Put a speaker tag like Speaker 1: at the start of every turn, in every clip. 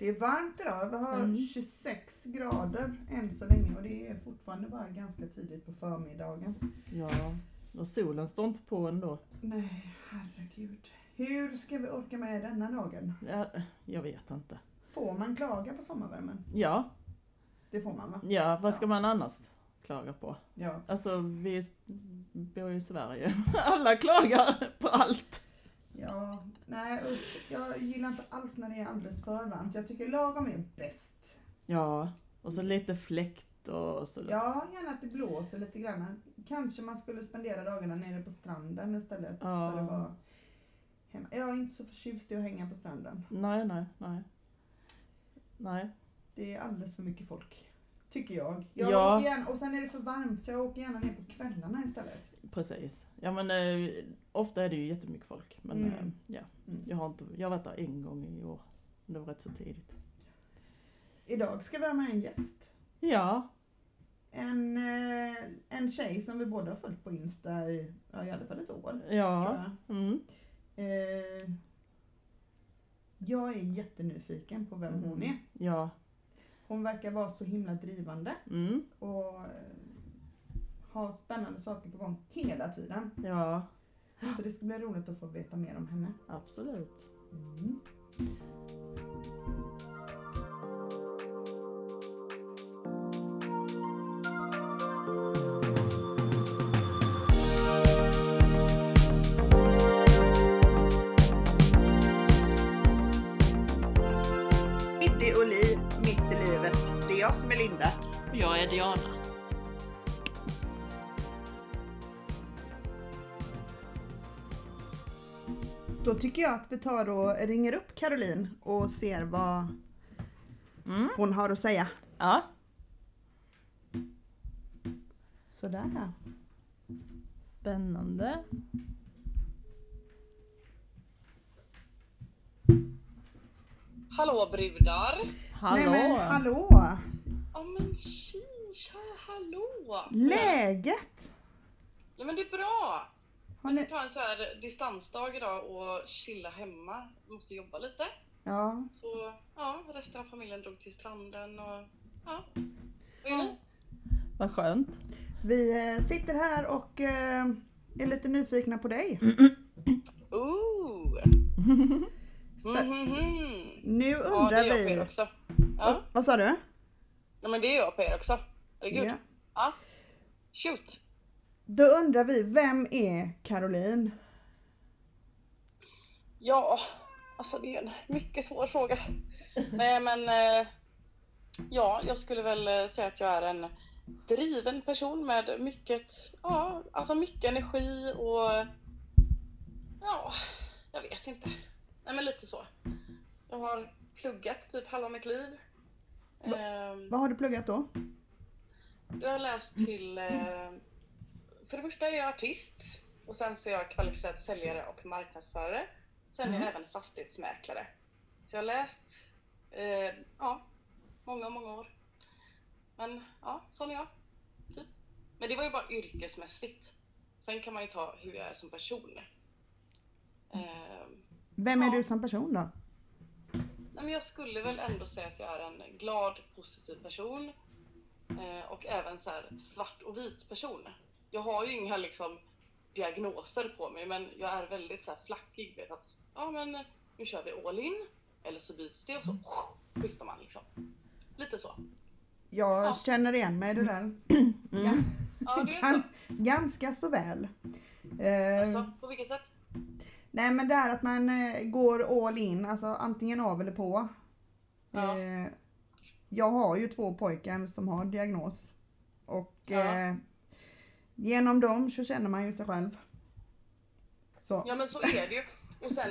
Speaker 1: Det är varmt idag. Vi har
Speaker 2: Mm.
Speaker 1: 26 grader än så länge och det är fortfarande bara ganska tidigt på förmiddagen.
Speaker 2: Ja, och solen står inte på ändå.
Speaker 1: Nej, herregud. Hur ska vi orka med denna dagen?
Speaker 2: Ja, jag vet inte.
Speaker 1: Får man klaga på sommarvärmen?
Speaker 2: Ja,
Speaker 1: Det får man va?
Speaker 2: ja, vad ska man annars klaga på?
Speaker 1: Ja.
Speaker 2: Alltså, vi bor ju i Sverige. Alla klagar på allt.
Speaker 1: Ja, nej usch. Jag gillar inte alls när det är alldeles för varmt. Jag tycker lagom är bäst.
Speaker 2: Ja, och så lite fläkt och så.
Speaker 1: Ja, gärna att det blåser lite grann. Kanske man skulle spendera dagarna nere på stranden istället
Speaker 2: Ja.
Speaker 1: för att vara hemma. Jag är inte så förtjust i att hänga på stranden.
Speaker 2: Nej, nej, nej. Nej.
Speaker 1: Det är alldeles för mycket folk. Tycker jag. jag
Speaker 2: Ja.
Speaker 1: åker gärna, och sen är det för varmt så jag åker gärna ner på kvällarna istället.
Speaker 2: Precis. Ja men eh, ofta är det ju jättemycket folk. Men
Speaker 1: Mm.
Speaker 2: eh, ja,
Speaker 1: Mm.
Speaker 2: jag har, inte, jag har varit där en gång i år. Det var rätt så tidigt.
Speaker 1: Idag ska vi ha med en gäst.
Speaker 2: Ja,
Speaker 1: En, eh, en tjej som vi båda har följt på Insta i, ja, i alla fall ett år. tror
Speaker 2: ja.
Speaker 1: jag.
Speaker 2: Mm.
Speaker 1: Eh, jag är jättenyfiken på vem hon är.
Speaker 2: Ja.
Speaker 1: Hon verkar vara så himla drivande
Speaker 2: Mm.
Speaker 1: och eh, har spännande saker på gång hela tiden.
Speaker 2: Ja,
Speaker 1: Så det ska bli roligt att få veta mer om henne.
Speaker 2: absolut.
Speaker 1: Mm. Iddi och Li, mitt i livet. Det är jag som är Linda.
Speaker 2: Jag är Diana.
Speaker 1: Då tycker jag att vi tar och ringer upp Caroline och ser vad
Speaker 2: Mm.
Speaker 1: hon har att säga.
Speaker 2: Ja.
Speaker 1: Sådär.
Speaker 2: Spännande.
Speaker 3: Hallå brudar!
Speaker 2: Hallå.
Speaker 1: Nej men hallå!
Speaker 3: Ja men tja, hallå!
Speaker 1: Läget?
Speaker 3: Ja men det är bra!
Speaker 1: Har
Speaker 3: Jag
Speaker 1: ni...
Speaker 3: ska ta en så här distansdag idag och chilla hemma. Jag måste jobba lite.
Speaker 1: Ja.
Speaker 3: Så ja, resten av familjen drog till stranden och ja. Vad gör ni?
Speaker 2: Vad skönt.
Speaker 1: Vi eh, sitter här och eh, är lite nyfikna på dig.
Speaker 3: Ooh!
Speaker 1: Så,
Speaker 3: Mhm.
Speaker 1: nu
Speaker 3: Ja, det
Speaker 1: undrar
Speaker 3: är jag på er
Speaker 1: vi...
Speaker 3: också.
Speaker 1: Vad,
Speaker 3: Ja,
Speaker 1: vad sa du?
Speaker 3: ja men det är jag på er också. Herregud.
Speaker 1: Ja.
Speaker 3: Ja. Shoot!
Speaker 1: Då undrar vi, vem är Caroline?
Speaker 3: Ja, alltså det är en mycket svår fråga. Nej men eh, ja, jag skulle väl eh, säga att jag är en driven person med mycket, ja, alltså mycket energi och ja, jag vet inte. Nej men lite så. Jag har pluggat typ halva mitt liv.
Speaker 1: Va-
Speaker 3: Ehm,
Speaker 1: Vad har du pluggat då?
Speaker 3: jag har läst till, eh, för det första är jag artist och sen så är jag kvalificerad säljare och marknadsförare. Sen är jag
Speaker 2: Mm.
Speaker 3: även fastighetsmäklare. Så jag har läst, eh, ja, många, många år. Men ja, sån är jag. Typ. Men det var ju bara yrkesmässigt. Sen kan man ju ta hur jag är som person. Eh,
Speaker 1: Vem är
Speaker 3: Ja.
Speaker 1: du som person då?
Speaker 3: Nej, men jag skulle väl ändå säga att jag är en glad, positiv person. Eh, och även så här svart och vit person. Jag har ju inga liksom diagnoser på mig, men jag är väldigt så här flackig. Vet att ja, men nu kör vi all in. Eller så byts det och så skiftar man liksom. Lite så.
Speaker 1: Jag
Speaker 3: Ja.
Speaker 1: känner igen mig i det där.
Speaker 2: Mm.
Speaker 3: Ja, det så.
Speaker 1: Gan- ganska så väl. Eh,
Speaker 3: Alltså, på vilket sätt?
Speaker 1: Nej men det är att man eh, går all in, alltså antingen av eller på.
Speaker 3: Ja.
Speaker 1: Eh, jag har ju två pojkar som har diagnos. Och
Speaker 3: Ja.
Speaker 1: Genom dem så känner man ju sig själv. Så.
Speaker 3: Ja men så är det ju. Och sen,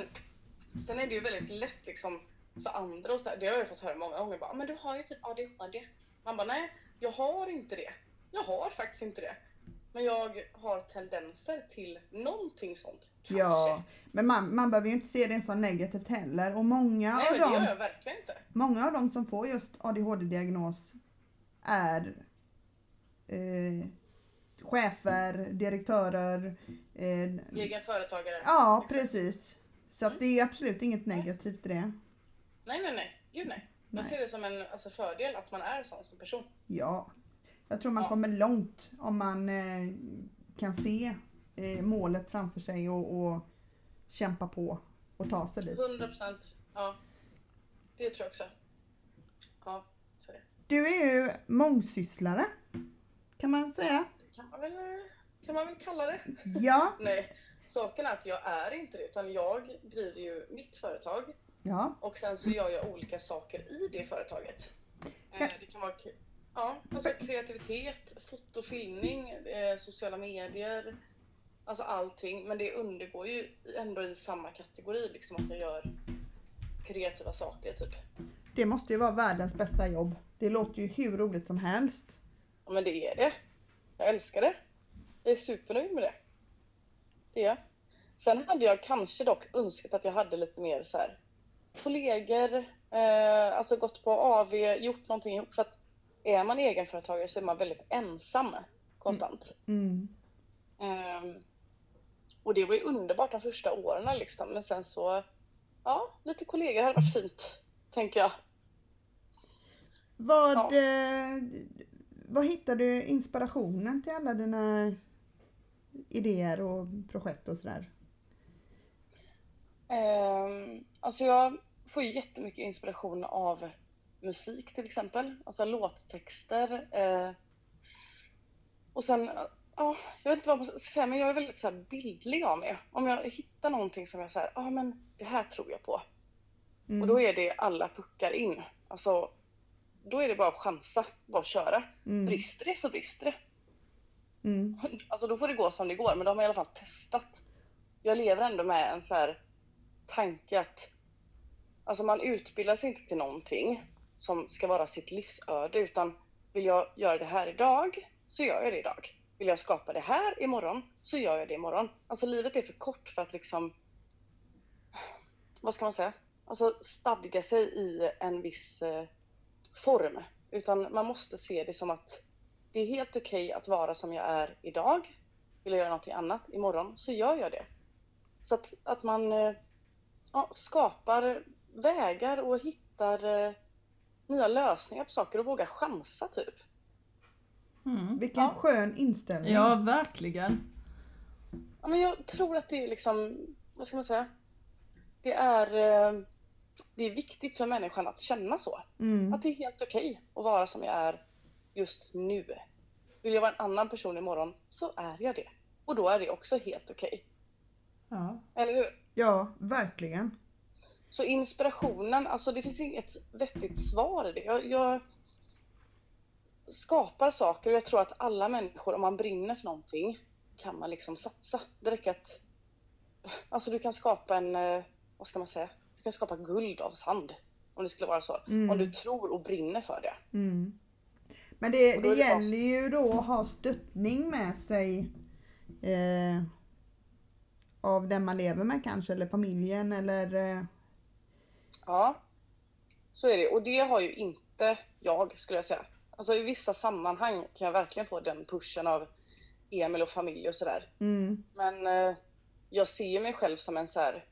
Speaker 3: sen är det ju väldigt lätt liksom för andra och så här, det har jag fått höra många gånger bara, men du har ju typ ADHD. Man bara, nej, jag har inte det. Jag har faktiskt inte det. Men jag har tendenser till någonting sånt. Kanske.
Speaker 1: Ja, men man, man behöver ju inte se det som negativt heller. Och många,
Speaker 3: nej
Speaker 1: av
Speaker 3: men det gör
Speaker 1: dem,
Speaker 3: jag verkligen inte.
Speaker 1: många av dem som får just ADHD-diagnos är eh, chefer, direktörer. Eh,
Speaker 3: Egen företagare.
Speaker 1: ja,
Speaker 3: Exakt.
Speaker 1: precis. Så att det är absolut inget negativt i det.
Speaker 3: Nej nej nej, gud nej.
Speaker 1: Nej.
Speaker 3: Jag ser det som en alltså, fördel att man är sån som person.
Speaker 1: Ja. Jag tror man
Speaker 3: Ja.
Speaker 1: kommer långt om man eh, kan se eh, målet framför sig och, och kämpa på och ta sig dit.
Speaker 3: 100 procent. Ja. Det tror jag också. Ja, så är det.
Speaker 1: Du är ju mångsysslare. Kan man säga.
Speaker 3: Kan man väl, kan man väl kalla det.
Speaker 1: Ja.
Speaker 3: Nej, saken är att jag är inte det utan jag driver ju mitt företag
Speaker 1: Ja.
Speaker 3: och sen så gör jag olika saker i det företaget. Eh, Det kan vara ja, alltså kreativitet, fotofilmning, eh, sociala medier, alltså allting. Men det undergår ju ändå i samma kategori, liksom att jag gör kreativa saker typ.
Speaker 1: Det måste ju vara världens bästa jobb. Det låter ju hur roligt som helst.
Speaker 3: Ja men det är det. Jag älskar det. Jag är supernöjd med det. Det är jag. Sen hade jag kanske dock önskat att jag hade lite mer så här kollegor, eh, alltså gått på AV, gjort någonting ihop. För att är man egenföretagare så är man väldigt ensam konstant.
Speaker 1: Mm.
Speaker 3: Ehm, och det var ju underbart de första åren liksom. Men sen så, ja, lite kollegor hade varit fint, tänker jag.
Speaker 1: Vad,
Speaker 3: Ja.
Speaker 1: Vad hittar du inspirationen till alla dina idéer och projekt och sådär?
Speaker 3: Um, alltså jag får ju jättemycket inspiration av musik till exempel, alltså låttexter. eh, och sen, ja, jag vet inte vad man ska säga, men jag är väldigt så här bildlig av mig. Om jag hittar någonting som jag säger, ja men det här tror jag på.
Speaker 1: Mm.
Speaker 3: Och då är det alla puckar in. Alltså, då är det bara att chansa, bara köra.
Speaker 1: Mm.
Speaker 3: Brister det så brister det.
Speaker 1: Mm.
Speaker 3: Alltså då får det gå som det går, men då har man i alla fall testat. Jag lever ändå med en så här tanke att alltså man utbildar sig inte till någonting som ska vara sitt livsöde, utan vill jag göra det här idag så gör jag det idag. Vill jag skapa det här imorgon så gör jag det imorgon. Alltså livet är för kort för att liksom, vad ska man säga, alltså stadga sig i en viss eh, form. Utan man måste se det som att det är helt okej att vara som jag är idag. Vill jag göra någonting annat imorgon så gör jag det. Så att, att man eh, ja, skapar vägar och hittar eh, nya lösningar på saker och vågar chansa typ.
Speaker 2: Mm.
Speaker 1: Vilken
Speaker 3: Ja.
Speaker 1: skön inställning.
Speaker 2: Ja, verkligen.
Speaker 3: Ja, men jag tror att det är liksom, vad ska man säga? Det är, eh, det är viktigt för människan att känna så.
Speaker 1: Mm.
Speaker 3: Att det är helt okej att vara som jag är just nu. Vill jag vara en annan person imorgon så är jag det. Och då är det också helt okej.
Speaker 2: Ja.
Speaker 3: Eller hur?
Speaker 1: Ja, verkligen.
Speaker 3: Så inspirationen, alltså det finns inget vettigt svar i det. Jag, jag skapar saker och jag tror att alla människor, om man brinner för någonting, kan man liksom satsa. Det räcker att... Alltså du kan skapa en, eh, vad ska man säga? Du kan skapa guld av sand. Om det skulle vara så.
Speaker 1: Mm.
Speaker 3: Om du tror och brinner för det.
Speaker 1: Mm. Men det, det
Speaker 3: det
Speaker 1: gäller ju då att ha stöttning med sig eh, av den man lever med kanske, eller familjen eller eh,
Speaker 3: Ja, så är det. Och det har ju inte jag, skulle jag säga. Alltså i vissa sammanhang kan jag verkligen få den pushen av Emil och familj och sådär.
Speaker 1: mm,
Speaker 3: Men eh, jag ser mig själv som en så här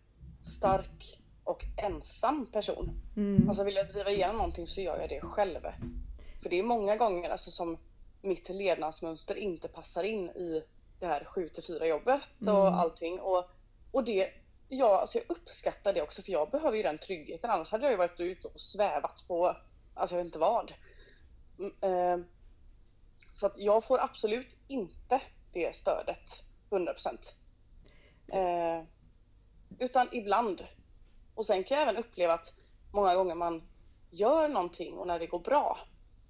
Speaker 3: stark och ensam person.
Speaker 1: mm,
Speaker 3: Alltså vill jag driva igenom någonting så gör jag det själv. För det är många gånger alltså, som mitt levnadsmönster inte passar in i det här 7 till 4 jobbet och
Speaker 1: Mm.
Speaker 3: allting. Och, och det, ja, alltså jag uppskattar det också för jag behöver ju den tryggheten. Annars hade jag ju varit ute och svävat på, alltså jag vet inte vad. Mm, eh, så att jag får absolut inte det stödet 100%. Eh, utan ibland. Och sen kan jag även uppleva att många gånger man gör någonting och när det går bra,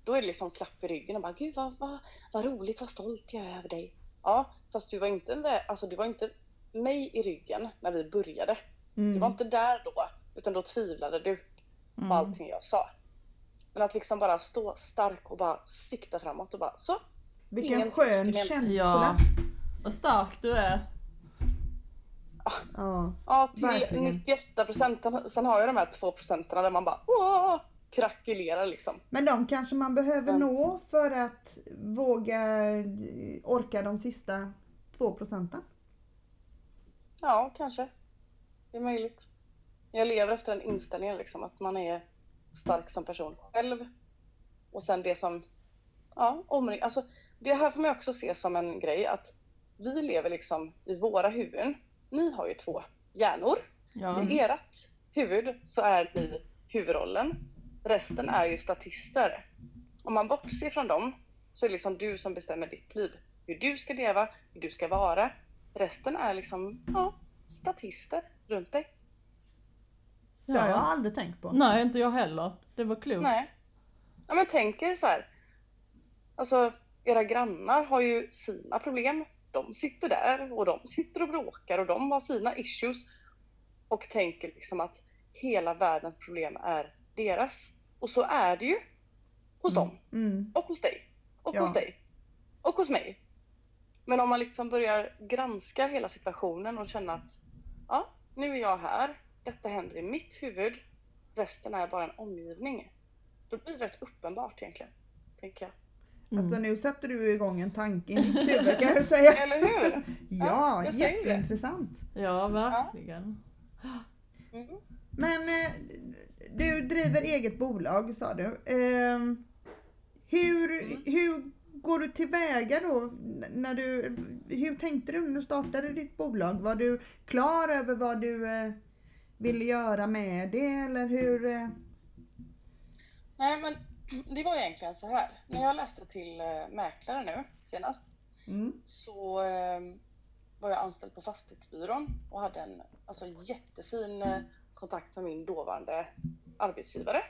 Speaker 3: då är det liksom klapp i ryggen och bara gud vad, vad, vad roligt, vad stolt jag är över dig. Ja, fast du var inte, alltså, du var inte mig i ryggen när vi började. Du var
Speaker 1: mm,
Speaker 3: inte där då, utan då tvivlade du på
Speaker 2: Mm.
Speaker 3: allting jag sa. Men att liksom bara stå stark och bara sikta framåt och bara så.
Speaker 1: vilken skön känsla.
Speaker 2: Ja. Vad stark du är.
Speaker 1: Ja.
Speaker 3: Ja, till
Speaker 1: Verkligen.
Speaker 3: 98 procent. Sen har jag de här 2 procenten där man bara åh, krackelerar liksom.
Speaker 1: Men de kanske man behöver
Speaker 3: Mm.
Speaker 1: nå för att våga eh, orka de sista två procenten.
Speaker 3: Ja, kanske. Det är möjligt. Jag lever efter den inställningen liksom att man är stark som person själv. Och sen det som, ja, omring, alltså det här får man också se som en grej att vi lever liksom i våra huvuden. Ni har ju två hjärnor.
Speaker 2: Ja.
Speaker 3: I ert huvud så är ni huvudrollen. Resten är ju statister. Om man bortser från dem så är det liksom du som bestämmer ditt liv. Hur du ska leva, hur du ska vara. Resten är liksom, ja, statister runt dig.
Speaker 1: Det har jag
Speaker 2: Ja.
Speaker 1: aldrig tänkt på.
Speaker 2: Nej, inte jag heller. Det var klokt.
Speaker 3: Nej. Ja men tänk er så här. Alltså era grannar har ju sina problem. De sitter där och de sitter och bråkar och de har sina issues. Och tänker liksom att hela världens problem är deras. Och så är det ju. Hos dem.
Speaker 1: Mm.
Speaker 3: Och hos dig. Och
Speaker 1: Ja.
Speaker 3: hos dig. Och hos mig. Men om man liksom börjar granska hela situationen och känna att ja, nu är jag här. Detta händer i mitt huvud. Resten är bara en omgivning. Då blir det rätt uppenbart egentligen. Tänker jag.
Speaker 2: Mm.
Speaker 1: Alltså nu sätter du igång en tanke i mitt huvud kan jag säga.
Speaker 3: Eller hur?
Speaker 1: Ja,
Speaker 3: det.
Speaker 1: jätteintressant.
Speaker 2: Ja, verkligen.
Speaker 3: Mm.
Speaker 1: Men eh, du driver eget bolag sa du. Eh, hur,
Speaker 3: Mm.
Speaker 1: hur går du tillväga då? När du, hur tänkte du när du startade ditt bolag? Var du klar över vad du eh, ville göra med det eller hur? Eh?
Speaker 3: Nej men det var egentligen så här. När jag läste till eh, mäklare nu senast
Speaker 1: Mm.
Speaker 3: så eh, var jag anställd på fastighetsbyrån och hade en alltså, jättefin eh, kontakt med min dåvarande arbetsgivare.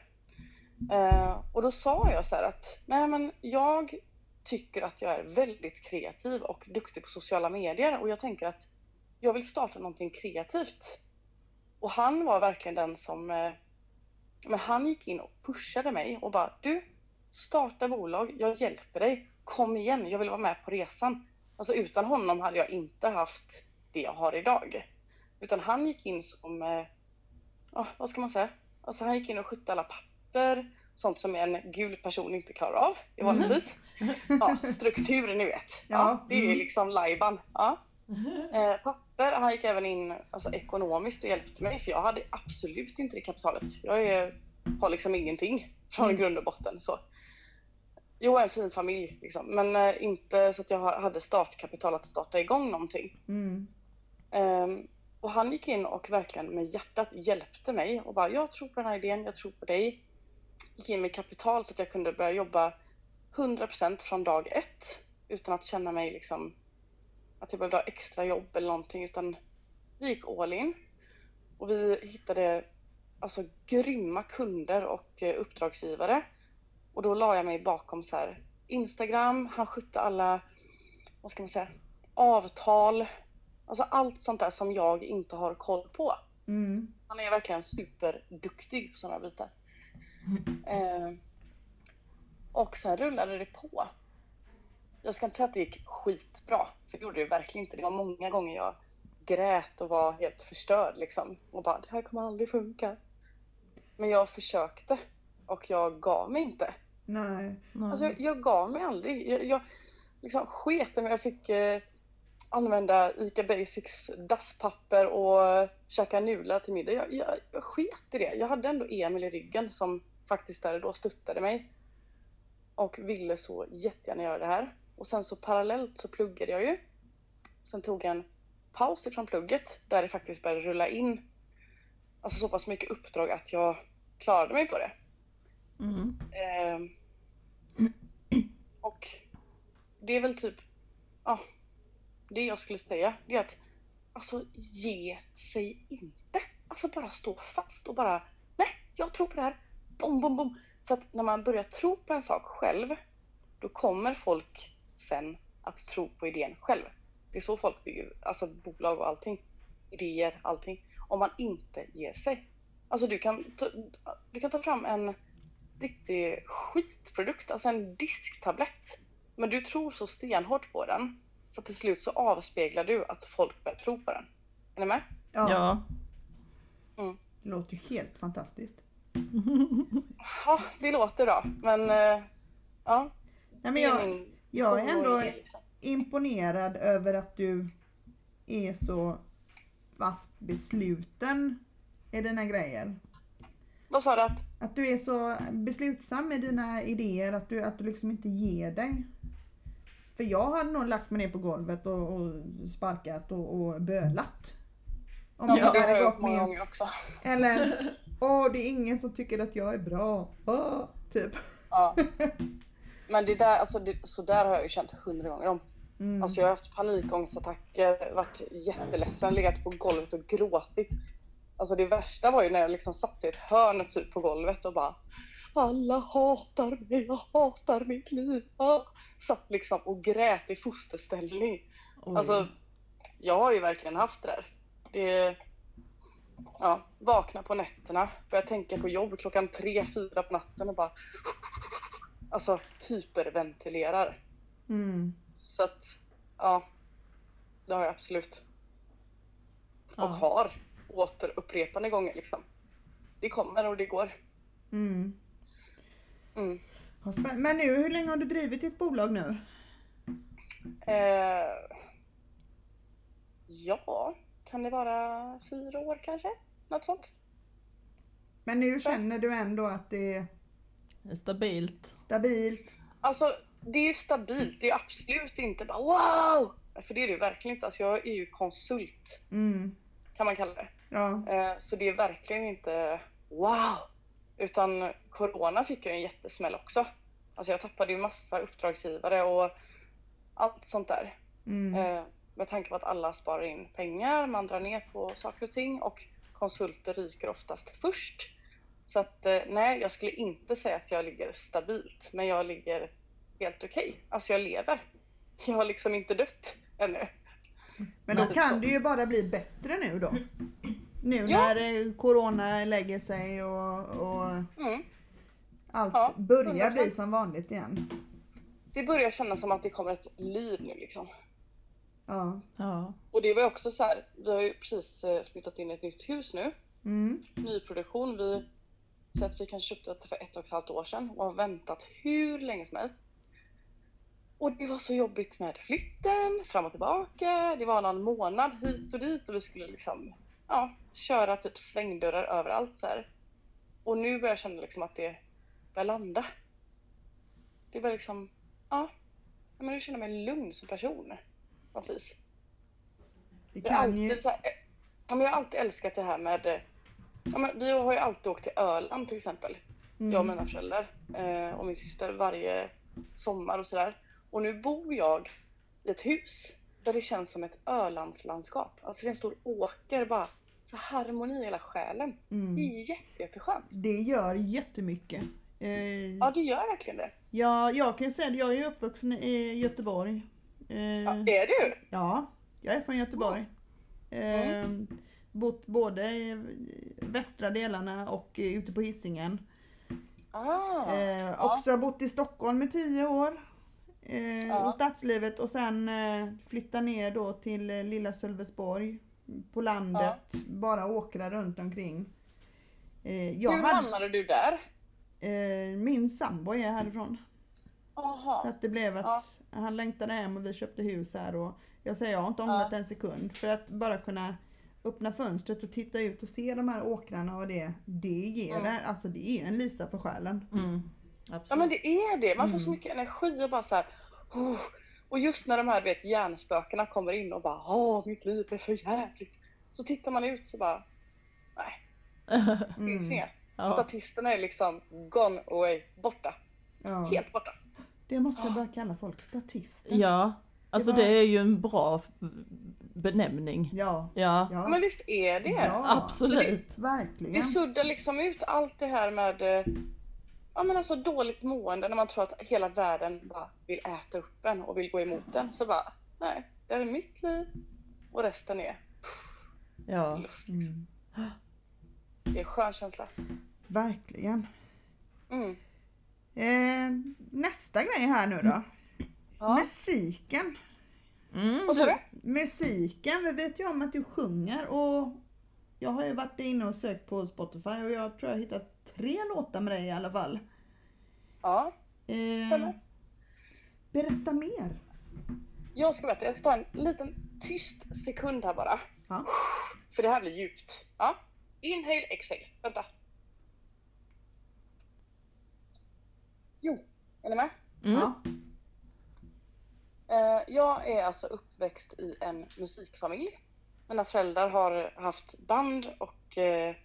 Speaker 3: Eh, och då sa jag så här att nej men jag tycker att jag är väldigt kreativ och duktig på sociala medier och jag tänker att jag vill starta någonting kreativt. Och han var verkligen den som men han gick in och pushade mig och bara du starta bolag, jag hjälper dig, kom igen, jag vill vara med på resan. Alltså utan honom hade jag inte haft det jag har idag. Utan han gick in som, eh, ja, vad ska man säga, alltså han gick in och skötte alla papper, sånt som en gul person inte klarar av i vanligtvis. Ja, struktur ni vet. Ja, det är
Speaker 1: mm.
Speaker 3: liksom lajban. Ja. Eh, papper, han gick även in alltså, ekonomiskt och hjälpte mig för jag hade absolut inte det kapitalet. Jag är, har liksom ingenting från
Speaker 1: Mm.
Speaker 3: grund och botten. Så. Jo, en fin familj liksom, men eh, inte så att jag ha- hade startkapital att starta igång någonting.
Speaker 1: Mm.
Speaker 3: Ehm, och han gick in och verkligen med hjärtat hjälpte mig och bara jag tror på den här idén, jag tror på dig. Gick in med kapital så att jag kunde börja jobba 100% från dag ett utan att känna mig liksom att jag behövde ha extra jobb eller någonting utan vi gick all in. Och vi hittade alltså grymma kunder och eh, uppdragsgivare. Och då la jag mig bakom så här Instagram, han skötte alla, vad ska man säga, avtal, alltså allt sånt där som jag inte har koll på.
Speaker 1: Mm.
Speaker 3: Han är verkligen superduktig på sådana bitar. Eh, och sen rullade det på. Jag ska inte säga att det gick skitbra, för det gjorde det verkligen inte. Det var många gånger jag grät och var helt förstörd liksom. Och bara, det här kommer aldrig funka. Men jag försökte och jag gav mig inte.
Speaker 1: Nej.
Speaker 2: Nej.
Speaker 3: Alltså jag, jag gav mig aldrig. Jag, jag liksom sket om jag fick eh, använda ICA Basics dasspapper och käka nudlar till middag. Jag, jag, jag sket i det. Jag hade ändå Emil i ryggen som faktiskt där och då stöttade mig. Och ville så jättegärna göra det här. Och sen så parallellt så pluggade jag ju. Sen tog jag en paus ifrån plugget där det faktiskt började rulla in alltså så pass mycket uppdrag att jag klarade mig på det.
Speaker 2: Mm.
Speaker 3: Ehm, och det är väl typ, ja, det jag skulle säga, det är att alltså ge sig inte. Alltså bara stå fast och bara, nej, jag tror på det här. Bom, bom, bom. För att när man börjar tro på en sak själv, då kommer folk sen att tro på idén själv. Det är så folk bygger, alltså bolag och allting. Idéer, allting. Om man inte ger sig. Alltså du kan, ta, du kan ta fram en riktig skitprodukt, alltså en disktablett. Men du tror så stenhårt på den så att till slut så avspeglar du att folk börjar tro på den. Är ni med?
Speaker 1: Ja,
Speaker 2: Ja.
Speaker 1: det låter ju helt fantastiskt.
Speaker 3: Ja, det låter bra, men eh, ja.
Speaker 1: Nej, men
Speaker 3: det
Speaker 1: jag,
Speaker 3: min
Speaker 1: jag är ändå
Speaker 3: liksom.
Speaker 1: imponerad över att du är så fast besluten i dina grejer.
Speaker 3: Vad sa du att?
Speaker 1: Att du är så beslutsam med dina idéer, att du, att du liksom inte ger dig. För jag hade nog lagt mig ner på golvet och, och sparkat och, och bölat. Om
Speaker 3: Ja, det har jag gjort många gånger också.
Speaker 1: Eller, åh det är ingen som tycker att jag är bra. Åh, typ.
Speaker 3: Ja. Men det där, alltså det, så där har jag ju känt hundra gånger om.
Speaker 1: Mm.
Speaker 3: Alltså jag har haft panikångestattacker, varit jätteledsen, legat på golvet och gråtit. Alltså det värsta var ju när jag liksom satt i ett hörn typ på golvet och bara Alla hatar mig, jag hatar mitt liv. Ja. Satt liksom och grät i fosterställning.
Speaker 2: Oj.
Speaker 3: Alltså jag har ju verkligen haft det där. Det Ja, vakna på nätterna, börja tänka på jobb klockan tre, fyra på natten och bara Alltså hyperventilerar.
Speaker 1: Mm.
Speaker 3: Så att, ja. Det har jag absolut. Och
Speaker 2: Ja.
Speaker 3: har återupprepande gånger liksom. Det kommer och det går.
Speaker 1: Mm.
Speaker 3: Mm.
Speaker 1: Men nu, hur länge har du drivit ditt bolag nu?
Speaker 3: Eh, ja, kan det vara fyra år kanske? Något sånt.
Speaker 1: Men nu känner du ändå att det
Speaker 2: Stabilt.
Speaker 1: stabilt?
Speaker 3: Alltså, det är ju stabilt. Det är absolut inte bara wow! För det är det ju verkligen inte. Alltså, jag är ju konsult,
Speaker 1: Mm.
Speaker 3: kan man kalla det.
Speaker 1: Ja.
Speaker 3: Eh, Så det är verkligen inte wow! Utan corona fick jag en jättesmäll också. Alltså jag tappade ju massa uppdragsgivare och allt sånt där.
Speaker 1: Mm.
Speaker 3: Eh, Med tanke på att alla sparar in pengar, man drar ner på saker och ting och konsulter ryker oftast först. Så att eh, nej, jag skulle inte säga att jag ligger stabilt, men jag ligger helt okej. Alltså jag lever. Jag har liksom inte dött ännu.
Speaker 1: Men då kan det ju bara bli bättre nu då. Nu
Speaker 3: Ja.
Speaker 1: när eh, corona lägger sig och, och
Speaker 3: Mm.
Speaker 1: allt
Speaker 3: Ja,
Speaker 1: börjar
Speaker 3: 100%.
Speaker 1: bli som vanligt igen.
Speaker 3: Det börjar kännas som att det kommer ett liv nu liksom.
Speaker 1: Ja.
Speaker 2: Ja.
Speaker 3: Och det var ju också så här, vi har ju precis eh, flyttat in i ett nytt hus nu.
Speaker 1: Mm.
Speaker 3: Nyproduktion. Vi säger att vi kanske köpte det för ett och ett halvt år sedan och har väntat hur länge som helst. Och det var så jobbigt med flytten, fram och tillbaka. Det var någon månad hit och dit och vi skulle liksom ja, köra typ svängdörrar överallt så här. Och nu börjar jag känna liksom att det börjar landa. Det börjar liksom, ja. Men nu känner jag mig lugn som person. På något vis.
Speaker 1: Det
Speaker 3: Jag har,
Speaker 1: kan ju...
Speaker 3: alltid, så här, ja, men jag har alltid älskat det här med... Ja, men vi har ju alltid åkt till Öland till exempel. Jag och
Speaker 1: Mm.
Speaker 3: mina föräldrar eh, och min syster varje sommar och sådär. Och nu bor jag i ett hus där det känns som ett Ölandslandskap. Alltså det är en stor åker bara. Så harmoni i hela själen. Det
Speaker 1: Mm.
Speaker 3: är jätte, jätteskönt.
Speaker 1: Det gör jättemycket. Eh,
Speaker 3: Ja, det gör verkligen det.
Speaker 1: ja, jag kan ju säga att jag är uppvuxen i Göteborg. Eh,
Speaker 3: Ja, är du?
Speaker 1: Ja, jag är från Göteborg. Eh, bott både i västra delarna och ute på Hisingen.
Speaker 3: Ah,
Speaker 1: Eh,
Speaker 3: ja.
Speaker 1: Också bott i Stockholm i tio år. Eh,
Speaker 3: Ja.
Speaker 1: Och stadslivet och sen eh, flytta ner då till eh, lilla Sölvesborg. På landet, bara åkra runt omkring. Eh,
Speaker 3: Hur
Speaker 1: hade,
Speaker 3: hamnade du där?
Speaker 1: eh, min sambo är härifrån. Så
Speaker 3: Aha.
Speaker 1: att det blev att han längtade hem och vi köpte hus här och jag säger jag har inte ångrat en sekund för att bara kunna öppna fönstret och titta ut och se de här åkrarna och det, det ger
Speaker 3: Mm.
Speaker 1: alltså det är en Lisa för själen.
Speaker 2: Mm.
Speaker 3: Ja
Speaker 2: Absolut.
Speaker 3: men det är det. Man får så
Speaker 1: Mm.
Speaker 3: mycket energi och bara så här. "Oh." Och just när de här vet, hjärnspökena kommer in och bara Åh, mitt liv är för jävligt. Så tittar man ut så bara Nej, finns inget.
Speaker 2: ja.
Speaker 3: Statisterna är liksom gone away, borta.
Speaker 1: Ja.
Speaker 3: Helt borta.
Speaker 1: Det måste jag börja kalla folk statister.
Speaker 2: ja, alltså
Speaker 1: Det var-
Speaker 2: det är ju en bra benämning.
Speaker 1: Ja,
Speaker 2: Ja,
Speaker 1: ja.
Speaker 3: Men visst är det?
Speaker 1: Ja.
Speaker 2: absolut.
Speaker 1: verkligen.
Speaker 3: Det suddar liksom ut allt det här med eh, Ja men alltså dåligt mående när man tror att hela världen bara vill äta upp en och vill gå emot en. Så bara, nej, det här är mitt liv och resten är
Speaker 2: Ja.
Speaker 3: luft. Liksom.
Speaker 1: Mm.
Speaker 3: Det är en skön känsla.
Speaker 1: Verkligen.
Speaker 3: Mm.
Speaker 1: Eh, nästa grej här nu då.
Speaker 3: Ja.
Speaker 1: Musiken.
Speaker 2: Mm.
Speaker 3: Vad sa?
Speaker 1: Musiken, vi vet ju om att du sjunger och jag har ju varit inne och sökt på Spotify och jag tror jag hittat tre låtar med dig i alla fall.
Speaker 3: Ja, stämmer.
Speaker 1: Eh, berätta mer.
Speaker 3: Jag ska berätta, jag ska ta en liten tyst sekund här bara.
Speaker 1: Ja.
Speaker 3: För det här blir djupt. Ja. Inhale, exhale. Vänta. Jo, är ni med?
Speaker 2: Mm.
Speaker 1: Ja.
Speaker 3: Eh, jag är alltså uppväxt i en musikfamilj. Mina föräldrar har haft band och eh,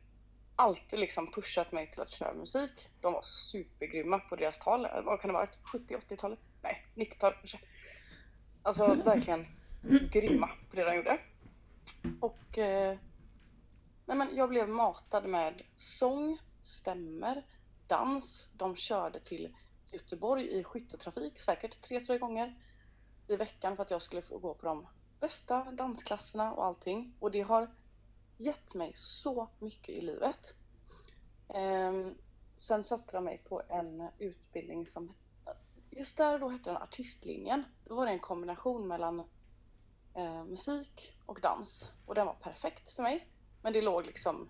Speaker 3: alltid liksom pushat mig till att köra musik. De var supergrymma på deras tal. Vad kan det vara? 70-80-talet? Nej, 90-talet kanske. Alltså verkligen grymma på det de gjorde. Och eh, nej men jag blev matad med sång, stämmer, dans. De körde till Göteborg i skytteltrafik säkert tre, fyra gånger i veckan för att jag skulle få gå på de bästa dansklasserna och allting. Och det har gett mig så mycket i livet. Ehm, sen satte de mig på en utbildning som just där då hette den artistlinjen. Då var det en kombination mellan eh, musik och dans och den var perfekt för mig. Men det låg liksom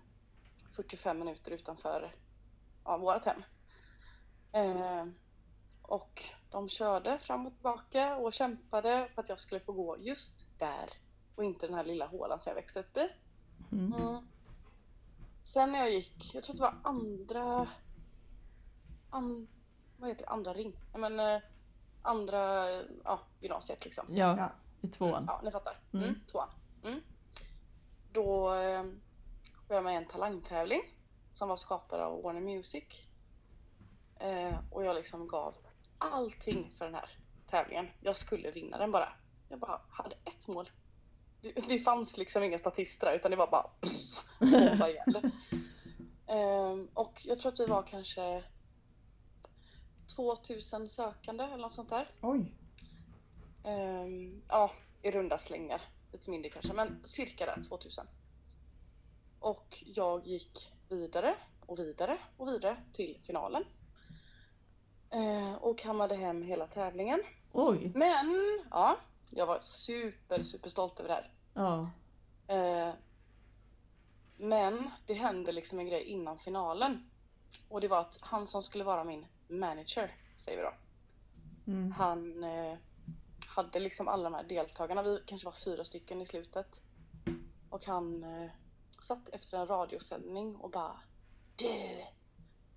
Speaker 3: 45 minuter utanför ja, vårt hem. Eh, och de körde fram och tillbaka och kämpade för att jag skulle få gå just där och inte den här lilla hålan som jag växte upp i.
Speaker 2: Mm.
Speaker 3: Mm. Sen när jag gick, jag tror det var andra, an, vad heter det, andra ring? Nej, men eh, andra, ja, gymnasiet liksom.
Speaker 2: Ja,
Speaker 1: Ja.
Speaker 2: i tvåan.
Speaker 3: Ja, ni fattar.
Speaker 2: Mm.
Speaker 3: Mm, tvåan. Mm. Då eh, var jag med i en talangtävling som var skapad av Warner Music. Eh, och jag liksom gav allting för den här tävlingen. Jag skulle vinna den bara. Jag bara hade ett mål. Det, det fanns liksom inga statister där, utan det var bara pff, bomba ihjäl. Ehm, och jag tror att vi var kanske 2000 sökande eller något sånt där.
Speaker 1: Oj.
Speaker 3: Ehm, ja, i runda slängar. Lite mindre kanske, men cirka där 2000. Och jag gick vidare och vidare och vidare till finalen. Ehm, och kammade hem hela tävlingen.
Speaker 2: Oj.
Speaker 3: Men, ja, jag var super, super stolt över det här.
Speaker 2: Ja.
Speaker 3: Eh, men det hände liksom en grej innan finalen. Och det var att han som skulle vara min manager, säger vi då.
Speaker 1: Mm.
Speaker 3: Han eh, hade liksom alla de här deltagarna, vi kanske var fyra stycken i slutet. Och han eh, satt efter en radiosändning och bara Du!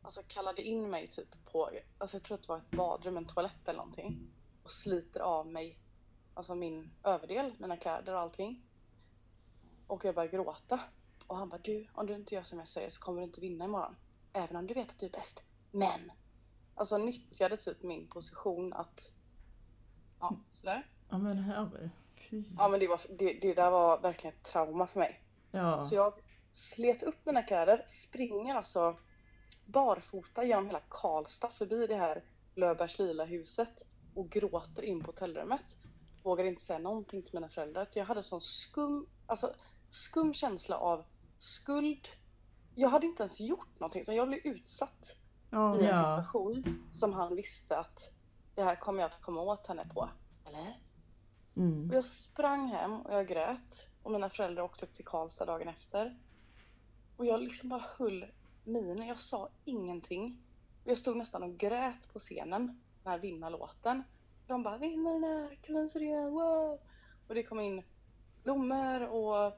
Speaker 3: Alltså kallade in mig typ på, alltså jag tror att det var ett badrum, en toalett eller någonting. Och sliter av mig, alltså min överdel, mina kläder och allting. Och jag börjar gråta. Och han bara du, om du inte gör som jag säger så kommer du inte vinna imorgon. Även om du vet att du är bäst. Men! Alltså nyttjade typ min position att Ja, sådär.
Speaker 2: Ja men herre.
Speaker 1: Fy.
Speaker 3: Ja men det, var, det, det där var verkligen ett trauma för mig.
Speaker 2: Ja.
Speaker 3: Så jag slet upp mina kläder, springer alltså barfota genom hela Karlstad förbi det här Löfbergs lila huset och gråter in på hotellrummet. Vågar inte säga någonting till mina föräldrar. Jag hade sån skum, alltså skum känsla av skuld. Jag hade inte ens gjort någonting utan jag blev utsatt
Speaker 1: Ja.
Speaker 3: i en
Speaker 2: Ja.
Speaker 3: situation som han visste att det här kommer jag att komma åt henne på. Eller?
Speaker 2: Mm.
Speaker 3: Och jag sprang hem och jag grät och mina föräldrar åkte upp till Karlstad dagen efter. Och jag liksom bara höll min. jag sa ingenting. Jag stod nästan och grät på scenen, den här vinnarlåten. De bara vinnaren är Karin wow! Och det kom in blommor och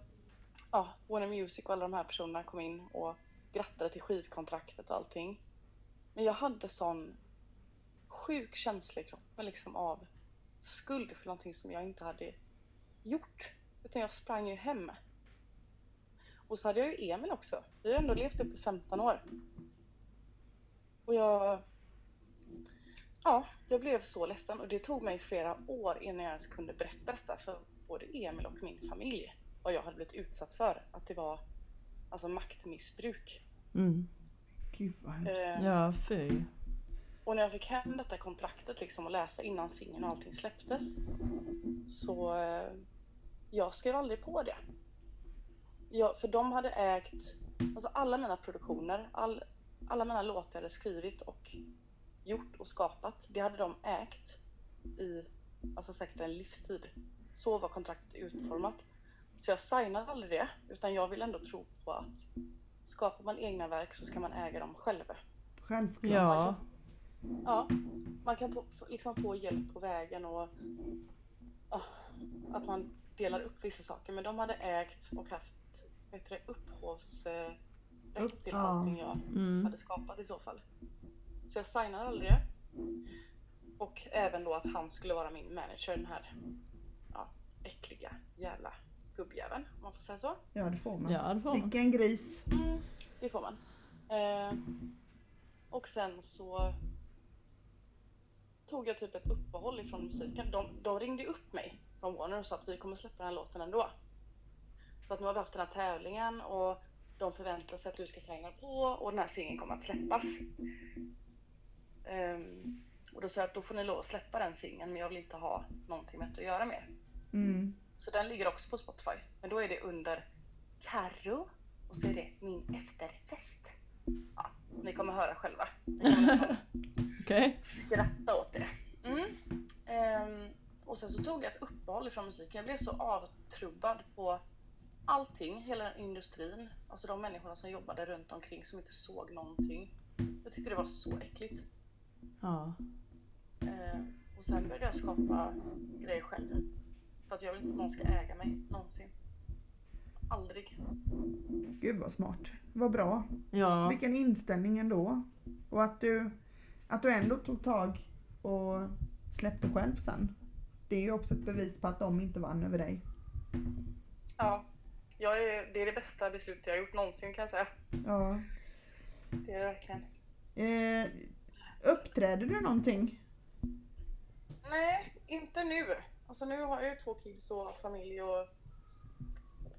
Speaker 3: ja, Warner Music och alla de här personerna kom in och grattade till skivkontraktet och allting. Men jag hade sån sjuk känsla i kroppen liksom av skuld för någonting som jag inte hade gjort. Utan jag sprang ju hem. Och så hade jag ju Emil också. Vi har ändå levt upp i 15 år. Och jag... Ja, jag blev så ledsen och det tog mig flera år innan jag ens kunde berätta detta för både Emil och min familj. Vad jag hade blivit utsatt för. Att det var alltså maktmissbruk.
Speaker 2: Mm.
Speaker 1: Gud vad hemskt.
Speaker 3: Eh,
Speaker 2: Ja fy.
Speaker 3: Och när jag fick hem detta kontraktet liksom och läsa innan singeln och allting släpptes så eh, jag skrev aldrig på det. Jag, för de hade ägt, alltså alla mina produktioner, all, alla mina låtar jag hade skrivit och gjort och skapat, det hade de ägt i alltså säkert en livstid. Så var kontraktet utformat. Så jag signade aldrig det, utan jag vill ändå tro på att skapar man egna verk så ska man äga dem själv.
Speaker 1: Självklart.
Speaker 2: Ja.
Speaker 3: Ja, man kan få- liksom få hjälp på vägen och ja, att man delar upp vissa saker. Men de hade ägt och haft heter det, upphovsrätt
Speaker 1: Upp-
Speaker 3: till
Speaker 1: ja.
Speaker 3: allting jag
Speaker 2: Mm.
Speaker 3: hade skapat i så fall. Så jag signade aldrig det. Och även då att han skulle vara min manager, den här ja, äckliga jävla gubbjäveln, om man får säga så.
Speaker 1: Ja det får man.
Speaker 2: Ja, det får man.
Speaker 1: Vilken gris.
Speaker 3: Mm, det får man. Eh, och sen så tog jag typ ett uppehåll ifrån musiken. De, de ringde upp mig från Warner och sa att vi kommer släppa den här låten ändå. För att nu har vi haft den här tävlingen och de förväntar sig att du ska svänga på och den här singeln kommer att släppas. Ehm, och då sa jag att då får ni lov att släppa den singeln men jag vill inte ha någonting med det att göra mer.
Speaker 1: Mm.
Speaker 3: Så den ligger också på Spotify. Men då är det under Carro och så är det min efterfest. Ja, ni kommer höra själva. Kommer
Speaker 2: Okej.
Speaker 3: skratta åt det. Mm. Ehm, och sen så tog jag ett uppehåll ifrån musiken. Jag blev så avtrubbad på allting, hela industrin. Alltså de människorna som jobbade runt omkring som inte såg någonting. Jag tyckte det var så äckligt.
Speaker 2: Ja.
Speaker 3: Ehm, och sen började jag skapa grejer själv. För att jag vill inte att någon ska äga mig någonsin. Aldrig.
Speaker 1: Gud vad smart. Vad bra.
Speaker 2: Ja.
Speaker 1: Vilken inställning ändå. Och att du, att du ändå tog tag och släppte själv sen. Det är ju också ett bevis på att de inte vann över dig.
Speaker 3: Ja, jag är, det är det bästa beslutet jag har gjort någonsin kan jag säga.
Speaker 1: Ja.
Speaker 3: Det är det verkligen.
Speaker 1: Eh, uppträder du någonting?
Speaker 3: Nej, inte nu. Alltså nu har jag ju två kids och familj och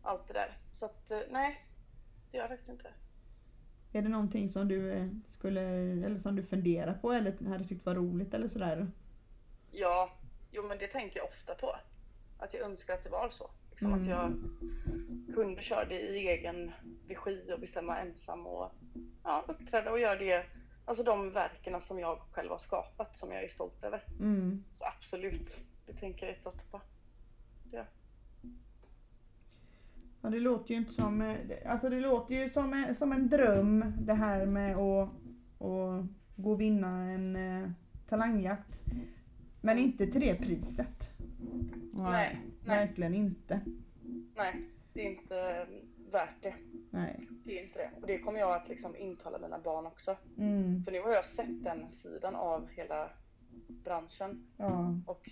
Speaker 3: allt det där. Så att eh, nej, det gör jag faktiskt inte.
Speaker 1: Är det någonting som du eh, skulle, eller som du funderar på eller hade tyckt var roligt eller sådär?
Speaker 3: Ja, jo men det tänker jag ofta på. Att jag önskar att det var så. Liksom
Speaker 1: Mm.
Speaker 3: Att jag kunde köra det i egen regi och bestämma ensam och ja, uppträda och göra det. Alltså de verken som jag själv har skapat som jag är stolt över.
Speaker 1: Mm.
Speaker 3: Så absolut, det tänker jag jätteofta på. Det.
Speaker 1: Ja, det låter ju inte som, eh, alltså det låter ju som, en- som en dröm det här med att, att gå och vinna en eh, talangjakt. Men inte till det priset.
Speaker 3: Nej, nej,
Speaker 1: Verkligen inte.
Speaker 3: nej. Det är inte eh, värt det.
Speaker 1: Nej.
Speaker 3: Det är inte det. Och det kommer jag att liksom intala mina barn också.
Speaker 1: Mm.
Speaker 3: För nu har jag sett den sidan av hela branschen.
Speaker 1: Ja.
Speaker 3: Och